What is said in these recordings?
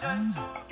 Lord are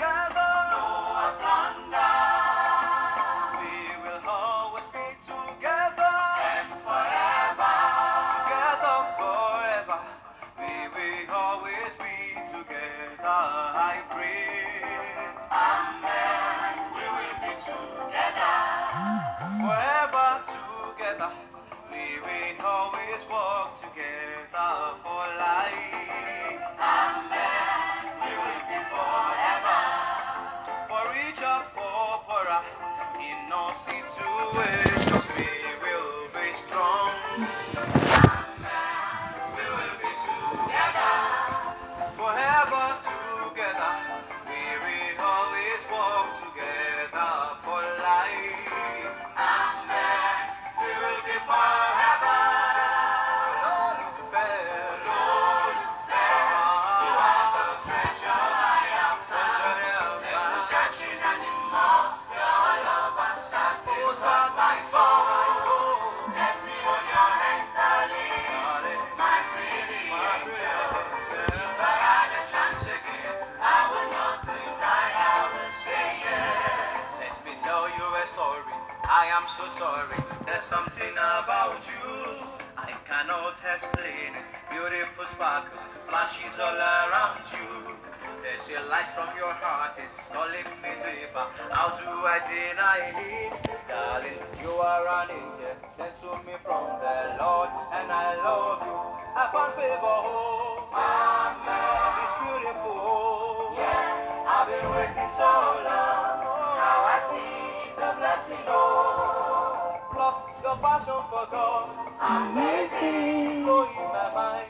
How do I deny it? Darling, you are an angel sent to me from the Lord, and I love you. I found favor, oh, Amen. It's beautiful. Yes, I've been waiting so long. Now I see it's a blessing, oh. Plus your passion for God, amazing, blowing my mind.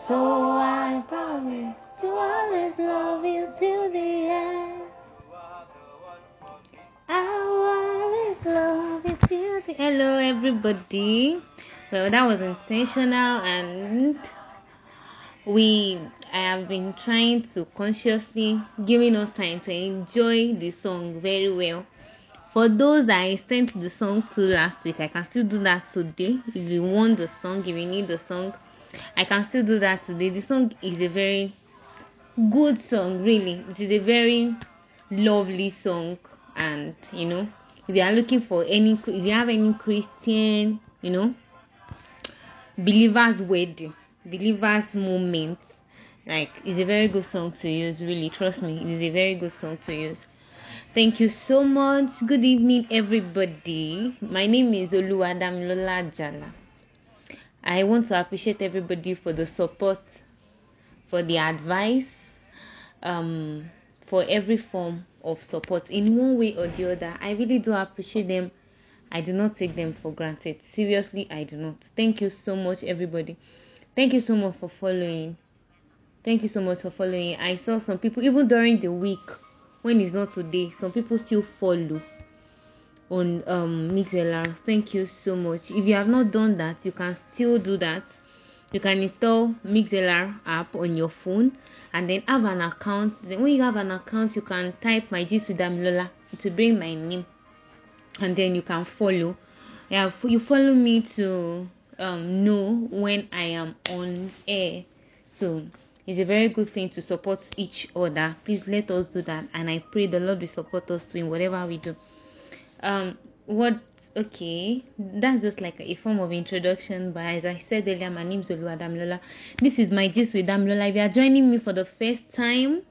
So I promise to always love you till the end. Hello, everybody. Well, that was intentional, and we I have been trying to consciously giving us time to enjoy the song very well. For those that I sent the song to last week, I can still do that today. If you want the song, if you need the song, I can still do that today. The song is a very good song, really. It is a very lovely song, and you know, if you are looking for any, if you have any Christian, you know, believers wedding believers moment like it's a very good song to use really trust me it is a very good song to use. Thank you so much. Good evening everybody. My name is oluwadamilola jala i want to appreciate everybody for the support for the advice um for every form of support in one way or the other. I really do appreciate them. I do not take them for granted. Seriously i do not. Thank you so much everybody. Thank you so much for following. Thank you so much for following. I saw some people even during the week when it's not today some people still follow on um mixlr thank you so much. If you have not done that you can still do that you can install mixlr app on your phone and then have an account. Then when you have an account you can type my g to damilola. To bring my name. And then you can follow. Yeah you follow me to um know when i am on air. So it's a very good thing to support each other. Please let us do that. And i pray the lord will support us too in whatever we do. Um what okay that's just like a form of introduction but as i said earlier my name is Oluwadamilola. this is my gist with damilola if you are joining me for the first time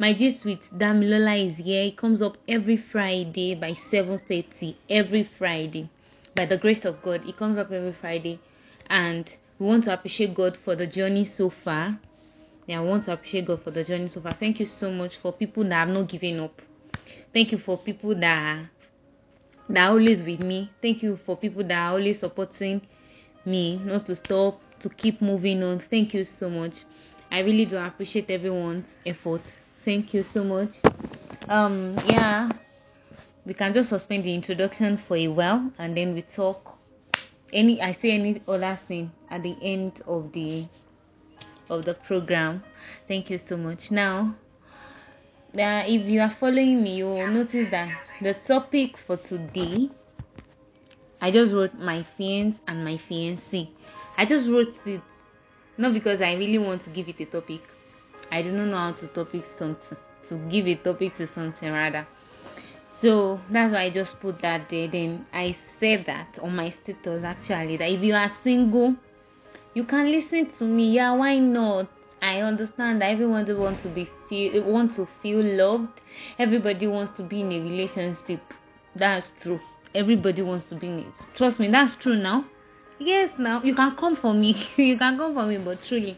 my gist with damilola is here. It comes up every friday by 7:30 every friday by the grace of god. It comes up every friday and we want to appreciate god for the journey so far. Yeah i want to appreciate god for the journey so far. Thank you so much for people that have not given up. Thank you for people that that are always with me. Thank you for people that are always supporting me, not to stop, to keep moving on. Thank you so much. I really do appreciate everyone's effort. Thank you so much. Um, yeah, we can just suspend the introduction for a while and then we talk. Any, I say any other thing at the end of the of the program. Thank you so much. Now, that if you are following me, you will notice that the topic for today, I just wrote my fiance and my fiancé. I just wrote it not because I really want to give it a topic. I do not know how to topic something to give a topic to something rather. So that's why I just put that there. Then I said that on my status actually that if you are single, you can listen to me. Yeah, why not? I understand that everyone wants to be feel want to feel loved. Everybody wants to be in a relationship. That's true. Everybody wants to be in it. Trust me, that's true now. Yes, now you can come for me. you can come for me, but truly,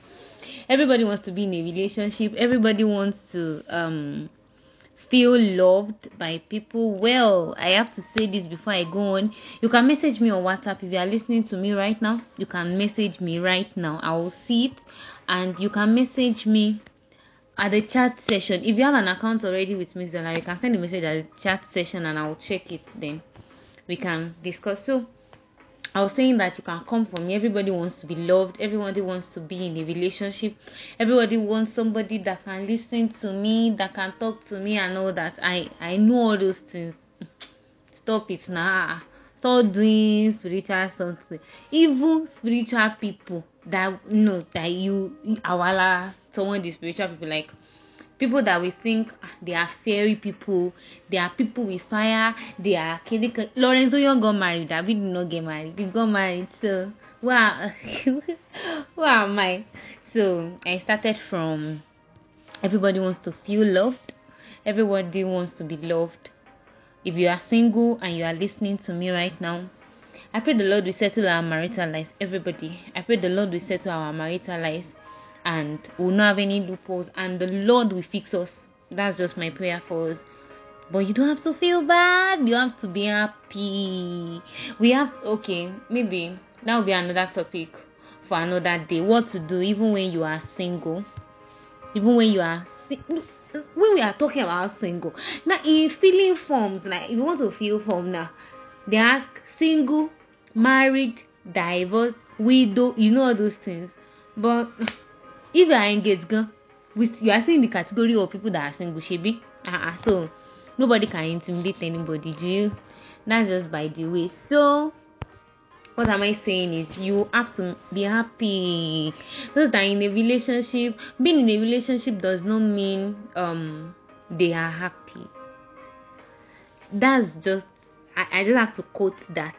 everybody wants to be in a relationship. Everybody wants to um feel loved by people. Well i have to say this before i go on. You can message me on whatsapp. If you are listening to me right now you can message me right now. I will see it. And you can message me at the chat session. If you have an account already with Mixlr, you can send a message at the chat session and i will check it then. We can discuss. So I was saying that you can come for me. Everybody wants to be loved. Everybody wants to be in a relationship. Everybody wants somebody that can listen to me, that can talk to me, and all that. I I know all those things. Stop it now. Stop doing spiritual something. Even spiritual people that you know that you awala someone the spiritual people like people that we think ah, they are fairy people they are people with fire they are clinical lawrence oyon got married david did not get married. He got married so wow who am i? So i started from everybody wants to feel loved. Everybody wants to be loved. If you are single and you are listening to me right now I pray the Lord will settle our marital lives, everybody. I pray the Lord will settle our marital lives and we'll not have any loopholes and the Lord will fix us. That's just my prayer for us. But you don't have to feel bad. You have to be happy. We have to, okay, maybe that will be another topic for another day. What to do even when you are single. Even when you are when we are talking about single. Now in feeling forms, like if you want to feel form now, they ask single, married, divorced, widow, you know all those things. But if you are engaged gan with you are still in the category of people that are single shebi ah uh, so nobody can intimidate anybody do you? That's just by the way. So what am i saying is you have to be happy. Those that are in a relationship being in a relationship does not mean um they are happy. That's just i, I just have to quote that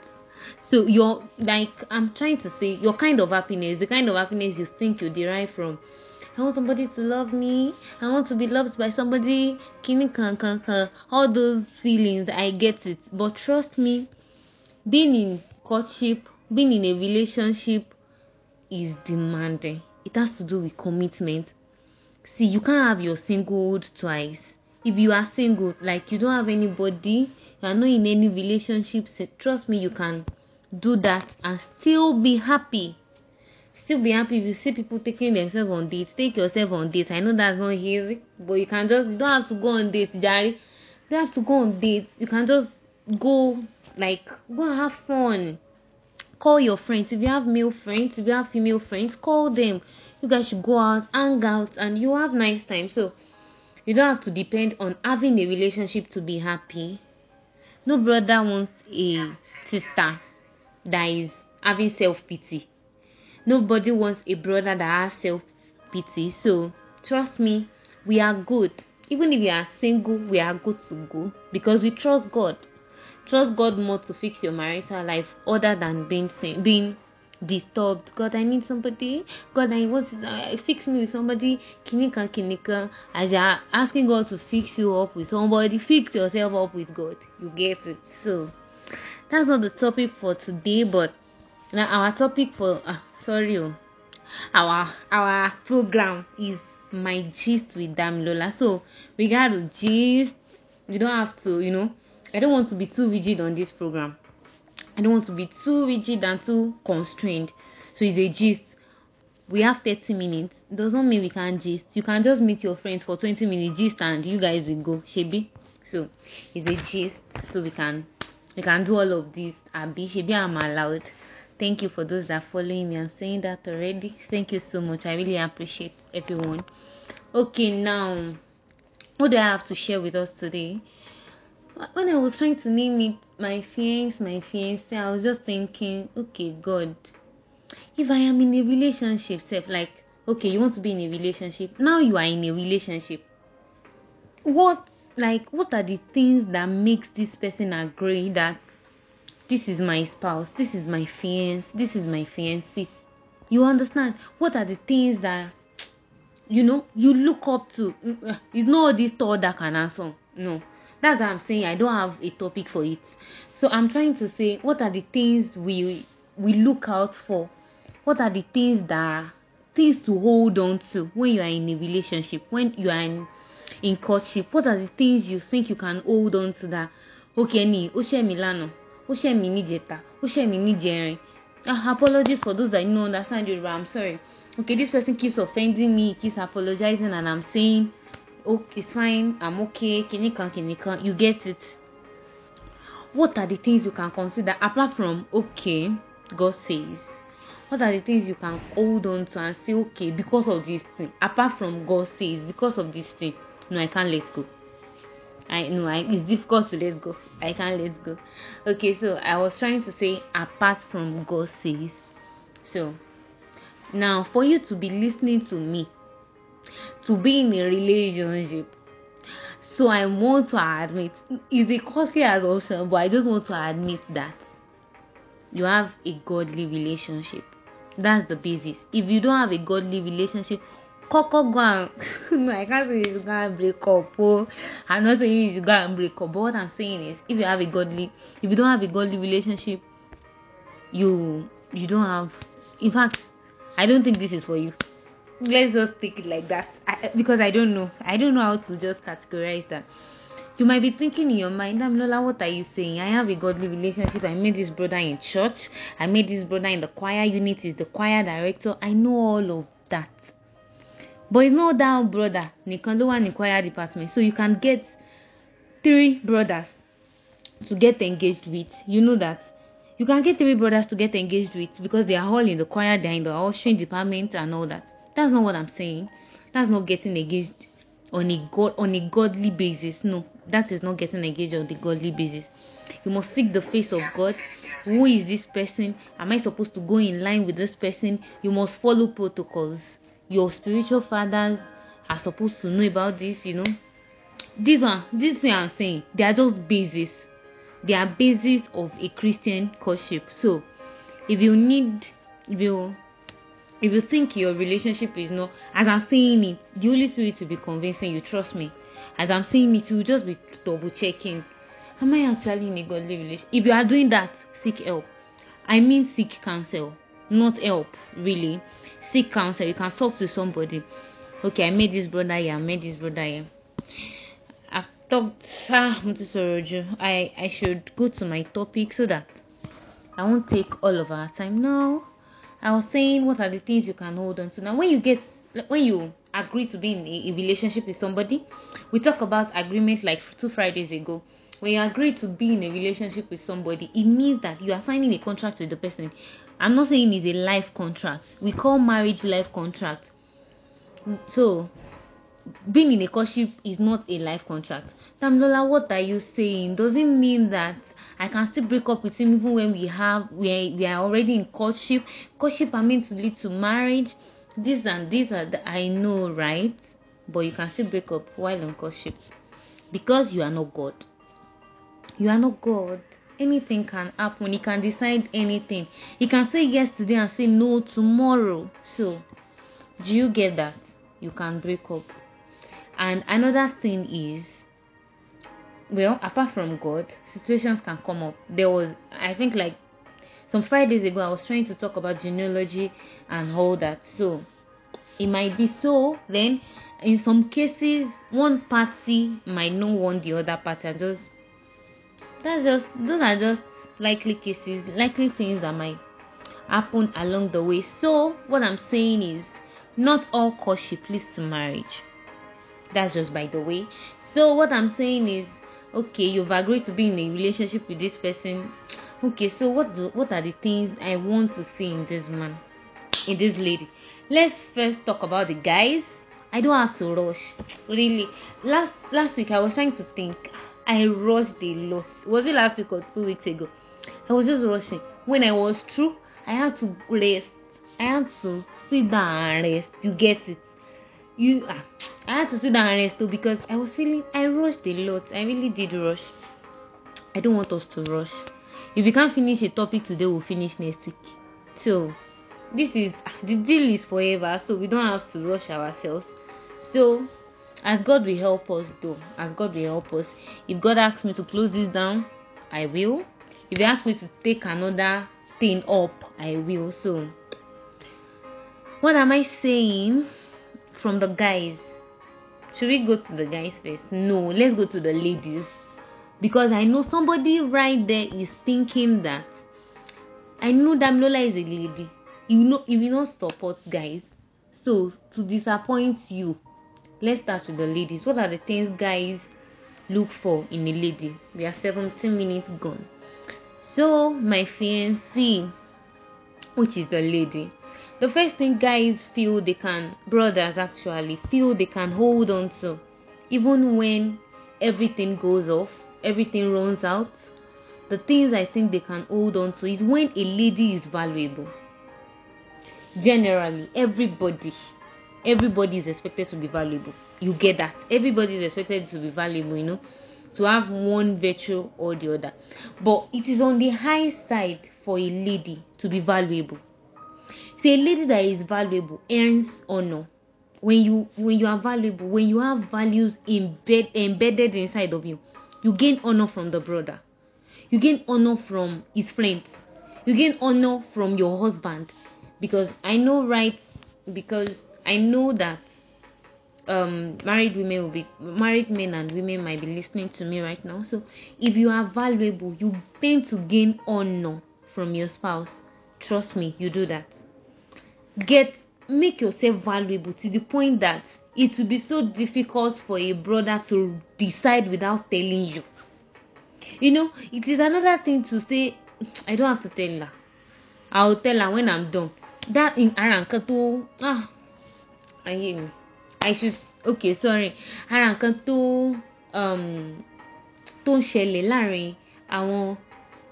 so you're like i'm trying to say your kind of happiness the kind of happiness you think you derive from i want somebody to love me. I want to be loved by somebody. Kan kan kan. All those feelings i get it. But trust me being in courtship being in a relationship is demanding. It has to do with commitment. See you can't have your singlehood twice. If you are single like you don't have anybody you are not in any relationship trust me you can do that and still be happy. Still be happy if you see people taking themselves on dates take yourself on dates i know that's not easy but you can just you don't have to go on dates jare. You don't have to go on dates you can just go like go and have fun. Call your friends. If you have male friends if you have female friends call them. You guys should go out hang out and you have nice time. So you don't have to depend on having a relationship to be happy. No brother wants a sister that is having self pity nobody wants a brother that has self pity so trust me we are good. Even if you are single we are good to go because we trust god. Trust god more to fix your marital life other than being being disturbed. God i need somebody. God i want to uh, fix me with somebody. Kinika kinika as you are asking god to fix you up with somebody fix yourself up with god. You get it. So that's not the topic for today but now our topic for uh, sorry our our program is my gist with damilola so we got to gist we don't have to you know i don't want to be too rigid on this program I don't want to be too rigid and too constrained. So it's a gist. We have 30 minutes. Does not mean we can't gist. You can just meet your friends for 20 minutes gist and you guys will go. Shebi. So it's a gist. So we can we can do all of this. Abi Shebi I'm allowed. Thank you for those that following me. I'm saying that already. Thank you so much. I really appreciate everyone. Okay, now what do I have to share with us today? When I was trying to name it my fiance, my fiance, I was just thinking, okay, God, if I am in a relationship, self, like, okay, you want to be in a relationship, now you are in a relationship. What, like, what are the things that makes this person agree that this is my spouse, this is my fiance, this is my fiancé? You understand? What are the things that you know you look up to? Mm, it's not all this thought that can answer. No, that's what I'm saying. I don't have a topic for it. So I'm trying to say, what are the things we we look out for? What are the things that things to hold on to when you are in a relationship? When you are in in courtship? What are the things you think you can hold on to that? Okay, ni ó ṣe mí lánàá, ó ṣe mí níjẹta, ó ṣe mí níjẹrin. Uh, apologies for those that don't understand Yoruba. I'm sorry. Okay, this person keeps offending me, keeps apologizing, and I'm saying, "Oh, it's fine. I'm okay." Kinikan, kinikan. You get it. What are the things you can consider apart from okay? God says. What are the things you can hold on to and say, okay, because of this thing? Apart from God says, because of this thing, no, I can't let go. I know I, it's difficult to let go. I can't let go. Okay, so I was trying to say apart from God says. So now for you to be listening to me, to be in a relationship, so I want to admit it's a costly assumption, but I just want to admit that you have a godly relationship. That's the basis. If you don't have a godly relationship, kọ́kọ́ go and no i can't say you should go and break up oh. I'm not saying you should go and break up but what i'm saying is if you have a godly if you don't have a godly relationship you you don't have in fact i don't think this is for you. Let's just take it like that. I, because i don't know. I don't know how to just categorize that. You might be thinking in your mind Damilola what are you saying? I have a godly relationship. I met this brother in church. I met this brother in the choir. Unit is the choir director. I know all of that but it's not that brother. Nìkan ló wà choir department. So you can get three brothers to get engaged with. You know that. You can get three brothers to get engaged with because they are all in the choir they are in the ushering department and all that. That's not what i'm saying. That's not getting engaged on a god on a godly basis. No that is not getting engaged on the godly basis. You must seek the face of god. Who is this person? Am i supposed to go in line with this person? You must follow protocols your spiritual fathers are supposed to know about this you know? This one this thing i'm saying they are just basis. They are basis of a christian courtship. So if you need if you if you think your relationship is not as i'm saying it the holy spirit will be convincing you trust me. As i'm saying it you will just be double checking. Am i actually in a godly relationship? If you are doing that seek help. I mean seek counsel not help really. Seek counsel. You can talk to somebody. Okay i met this brother here i met this brother here. I've talked ah i i should go to my topic so that i won't take all of our time. Now i was saying what are the things you can hold on to? Now when you get when you agree to be in a, a relationship with somebody we talk about agreement like two fridays ago. When you agree to be in a relationship with somebody it means that you are signing a contract with the person i'm not saying it's a life contract. We call marriage life contract. So being in a courtship is not a life contract. Damilola what are you saying? Does it mean that I can still break up with him even when we have we are, we are already in courtship? Courtship are meant to lead to marriage. This and this are the, I know right? But you can still break up while in courtship. Because you are not God. You are not God anything can happen. He can decide anything. He can say yes today and say no tomorrow. So do you get that? You can break up. And another thing is well apart from god situations can come up. There was i think like some fridays ago i was trying to talk about genealogy and all that. So it might be so. Then in some cases one party might not want the other party and just that's just those are just likely cases likely things that might happen along the way so what i'm saying is not all courtship leads to marriage that's just by the way so what i'm saying is okay you've agreed to be in a relationship with this person okay so what do what are the things i want to see in this man in this lady let's first talk about the guys I don't have to rush. Really. Last last week I was trying to think. I rushed a lot. Was it last week or two weeks ago? I was just rushing. When I was through, I had to rest. I had to sit down and rest. You get it? You ah, I had to sit down and rest too because I was feeling I rushed a lot. I really did rush. I don't want us to rush. If we can't finish a topic today, we'll finish next week. So this is the deal is forever, so we don't have to rush ourselves. So as God will help us though, as God will help us. If God asks me to close this down, I will. If He asks me to take another thing up, I will. So what am I saying from the guys? Should we go to the guys first? No, let's go to the ladies. Because I know somebody right there is thinking that I know that Lola is a lady. You know, you will not support guys. So to disappoint you, let's start with the ladies. What are the things guys look for in a lady? We are 17 minutes gone. So my fiancé, which is the lady, the first thing guys feel they can, brothers actually feel they can hold on to, even when everything goes off, everything runs out. The things I think they can hold on to is when a lady is valuable. Generally, everybody, everybody is expected to be valuable. You get that? Everybody is expected to be valuable, you know, to have one virtue or the other. But it is on the high side for a lady to be valuable See, a lady that is valuable earns honor. When you when you are valuable, when you have values embed, embedded inside of you, you gain honor from the brother. You gain honor from his friends. You gain honor from your husband. Because I know right because I know that um married women will be married men and women might be listening to me right now. So if you are valuable, you tend to gain honor from your spouse. Trust me, you do that get make yourself valuable to the point that it will be so difficult for a brother to decide without telling you you know it is another thing to say i don't have to tell her i will tell her when i'm done that in ara nǹkan ah ayé mi i should okay sorry ara nǹkan tó um, tó ń ṣẹlẹ̀ láàárín àwọn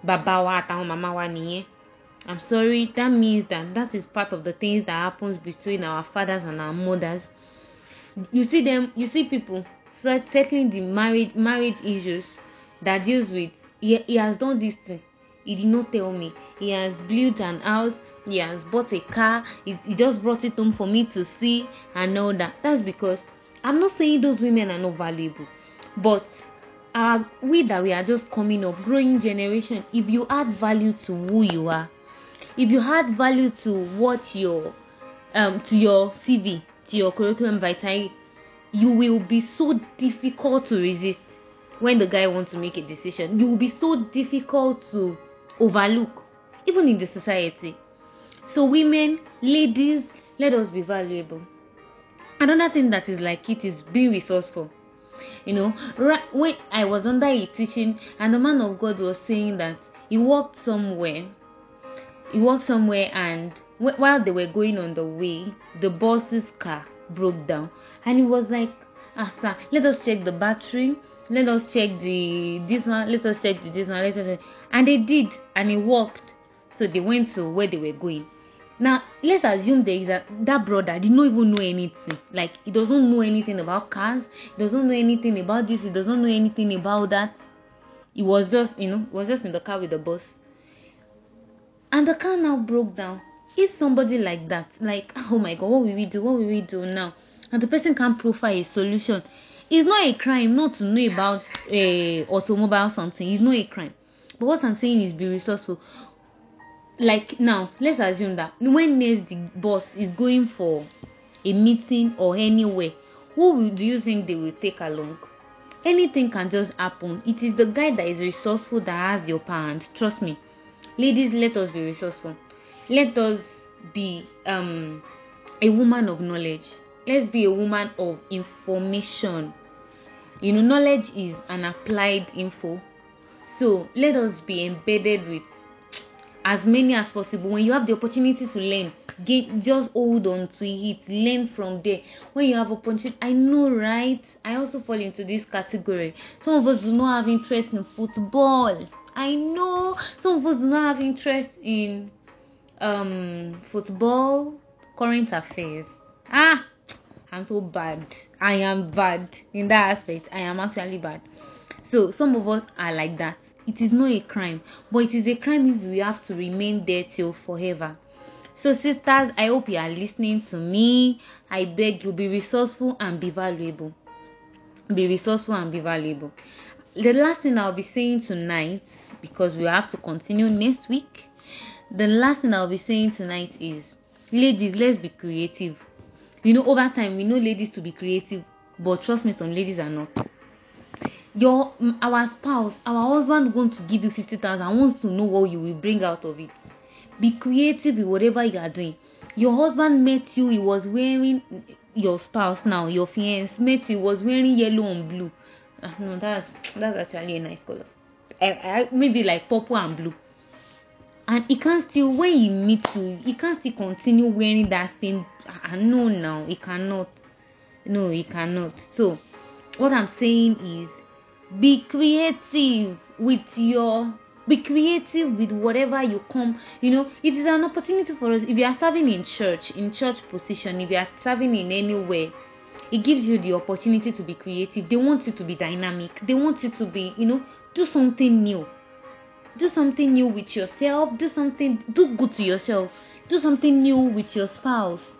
bàbá wa àtàwọn màmá wa nìyẹn I'm sorry, that means that that is part of the things that happens between our fathers and our mothers. You see them, you see people settling the marriage marriage issues that deals with he, he has done this thing. He did not tell me. He has built an house. He has bought a car. He, he just brought it home for me to see and all that. That's because I'm not saying those women are not valuable, but uh, we that we are just coming up, growing generation. If you add value to who you are, if you add value to what your um to your cv to your curriculum vitae you will be so difficult to resist when the guy wants to make a decision you will be so difficult to overlook even in the society so women ladies let us be valuable. Another thing that is like it is being resourceful. You know right when i was under a teaching and the man of god was saying that he walked somewhere he walked somewhere and while they were going on the way the boss's car broke down. And he was like ah sir let us check the battery. Let us check the this one. Let us check the this one. Let us check. and they did and he walked so they went to where they were going now let's assume there is a that brother did not even know anything. Like he doesn't know anything about cars he doesn't know anything about this he doesn't know anything about that. He was just you know was just in the car with the boss and the car now broke down. If somebody like that like oh my god what will we do? What will we do now? And the person can't profile a solution. It's not a crime not to know about a automobile something. It's not a crime. But what i'm saying is be resourceful like now let's assume that when next the boss is going for a meeting or anywhere who do you think they will take along? Anything can just happen. It is the guy that is resourceful that has your hand trust me. Ladies let us be resourceful. Let us be um, a woman of knowledge. Let's be a woman of information. You know knowledge is an applied info. So let us be embedded with as many as possible. When you have the opportunity to learn get just hold on to it. Learn from there. When you have opportunity i know right? I also fall into this category. Some of us do not have interest in football. I know. Some of us do not have interest in um football. Current affairs. Ah! I'm so bad. I am bad in that aspect. I am actually bad. So some of us are like that it is not a crime but it is a crime if we have to remain there till forever. So sisters i hope you are listening to me. I beg you be resourceful and be valuable. Be resourceful and be valuable. The last thing i'll be saying tonight because we have to continue next week the last thing i'll be saying tonight is ladies let's be creative. You know over time we know ladies to be creative but trust me some ladies are not your our spouse our husband going to give you fifty thousand wants to know what you will bring out of it. Be creative with whatever you are doing. Your husband met you he was wearing your spouse now your fiance met you he was wearing yellow and blue. Uh, no that's that's actually a nice color. I, I, maybe like purple and blue. And he can still when he meet you he can still continue wearing that same ah no now he cannot. No he cannot. So what i'm saying is be creative with your be creative with whatever you come you know it is an opportunity for us. If you are serving in church in church position if you are serving in anywhere it gives you the opportunity to be creative. They want you to be dynamic. They want you to be you know do something new. Do something new with yourself. Do something do good to yourself. Do something new with your spouse.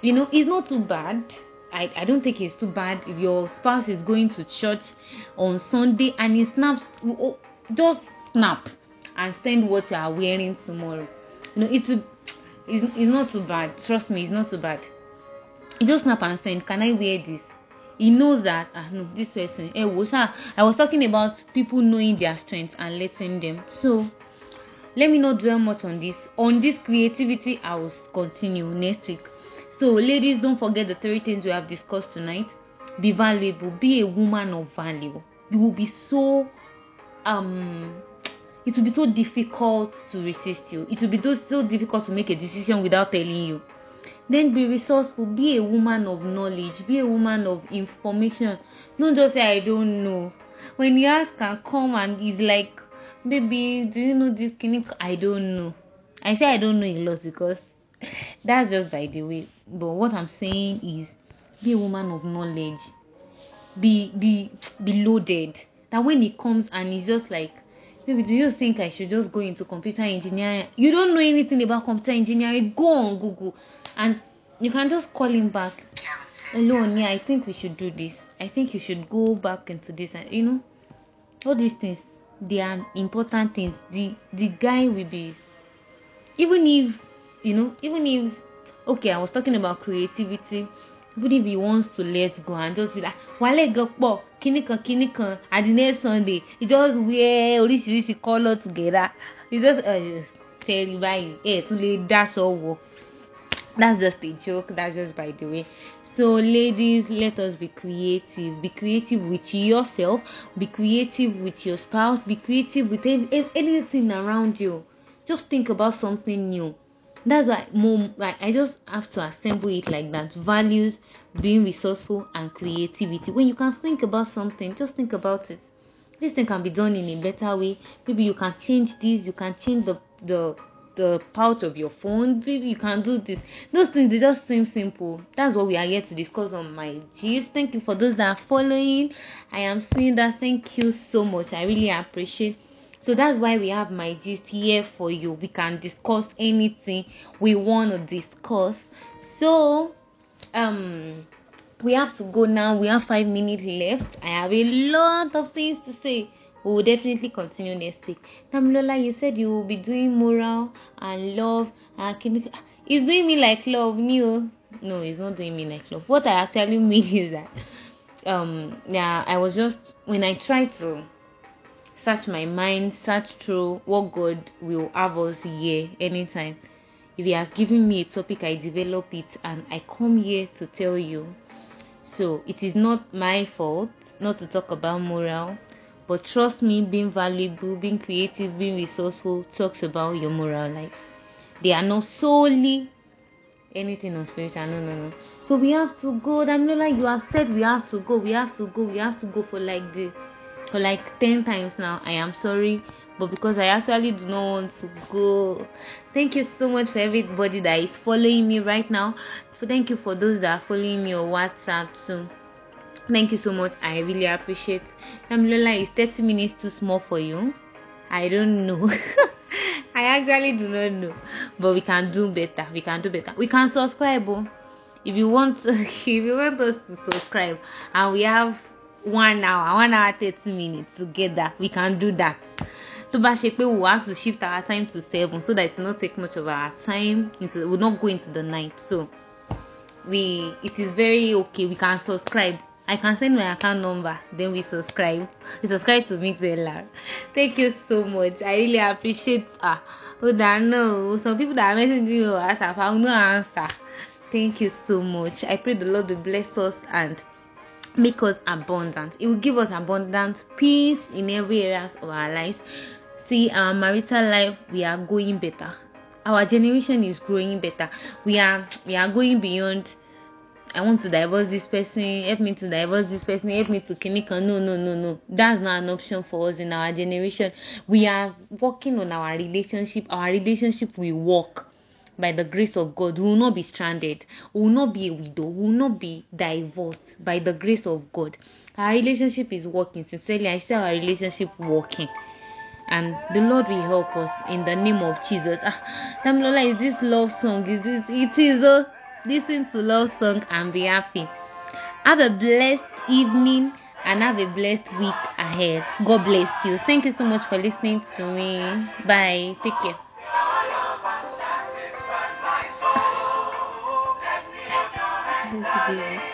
You know it's not too bad I, I don't think it's too bad if your spouse is going to church on Sunday and he snaps oh, just snap and send what you are wearing tomorrow. You know it's it's, it's not too bad. Trust me it's not too bad. Just snap and send can I wear this? He knows that ah no this person eh wo sha I was talking about people knowing their strengths and letting them. So let me not dwell much on this. On this creativity I will continue next week So, ladies, don't forget the three things we have discussed tonight. Be valuable, be a woman of value. You will be so um it will be so difficult to resist you. It will be so difficult to make a decision without telling you. Then be resourceful, be a woman of knowledge, be a woman of information. Don't just say I don't know. When you ask and come and he's like, baby, do you know this clinic? I don't know. I say I don't know a lot because that's just by the way. But what i'm saying is be a woman of knowledge be be be loaded. That when it comes and it's just like maybe do you think i should just go into computer engineering? You don't know anything about computer engineering? Go on google. And you can just call him back. Hello yeah i think we should do this. I think you should go back into this and you know all these things they are important things. The the guy will be even if you know even if okay i was talking about creativity even if he wants to let go and just be like wàhálẹ̀ gan pọ̀ kíní kan kíní the next sunday. He just wear oríṣiríṣi colour together. He just tẹ̀rí báyìí ẹ̀ tún lè dáṣọ wọ̀. That's just a joke that's just by the way. So ladies let us be creative. Be creative with yourself be creative with your spouse be creative with anything around you. Just think about something new that's why mom like i just have to assemble it like that. Values being resourceful and creativity. When you can think about something just think about it. This thing can be done in a better way. Maybe you can change this you can change the the the pouch of your phone. Maybe you can do this. Those things they just seem simple. That's what we are here to discuss on my gist. Thank you for those that are following. I am seeing that. Thank you so much. I really appreciate so that's why we have my gist here for you. We can discuss anything we want to discuss. So um we have to go now. We have five minutes left. I have a lot of things to say. We will definitely continue next week. Damilola you said you will be doing moral and love. Uh, it's doing me like love new no it's not doing me like love. What i actually mean is that um yeah i was just when i try to search my mind, search through what God will have us here anytime. If He has given me a topic, I develop it and I come here to tell you. So it is not my fault not to talk about moral, But trust me, being valuable, being creative, being resourceful talks about your moral life. They are not solely anything on spiritual. No, no, no. So we have to go. I'm not like you have said we have to go. We have to go. We have to go for like the for like 10 times now. I am sorry, but because I actually do not want to go. Thank you so much for everybody that is following me right now. Thank you for those that are following me on WhatsApp too. Thank you so much. I really appreciate. Damilola, is 30 minutes too small for you? I don't know. I actually do not know. But we can do better. We can do better. We can subscribe. Oh. If you want if you want us to subscribe and we have one hour, one hour, 30 minutes together, we can do that. To bá ṣe pé we have to shift our time to seven so that it will not take much of our time into we will not go into the night. So we it is very okay. We can subscribe I can send my account number, then we subscribe. We subscribe to Bella. Thank you so much. I really appreciate ah. Oh, that no. Some people that are messaging you as I found no answer. Thank you so much. I pray the Lord will bless us and make us abundant. It will give us abundant peace in every areas of our lives. See, our marital life, we are going better. Our generation is growing better. We are we are going beyond I want to divorce this person, help me to divorce this person, help me to kinika. No, no, no, no. That's not an option for us in our generation. We are working on our relationship. Our relationship will work by the grace of God. We will not be stranded. We will not be a widow. We will not be divorced by the grace of God. Our relationship is working. Sincerely, I see our relationship working. And the Lord will help us in the name of Jesus. Ah, Damilola, is this love song? Is this? It is. Uh, listen to love song and be happy. Have a blessed evening and have a blessed week ahead. God bless you. Thank you so much for listening to me. Bye. Take care. You,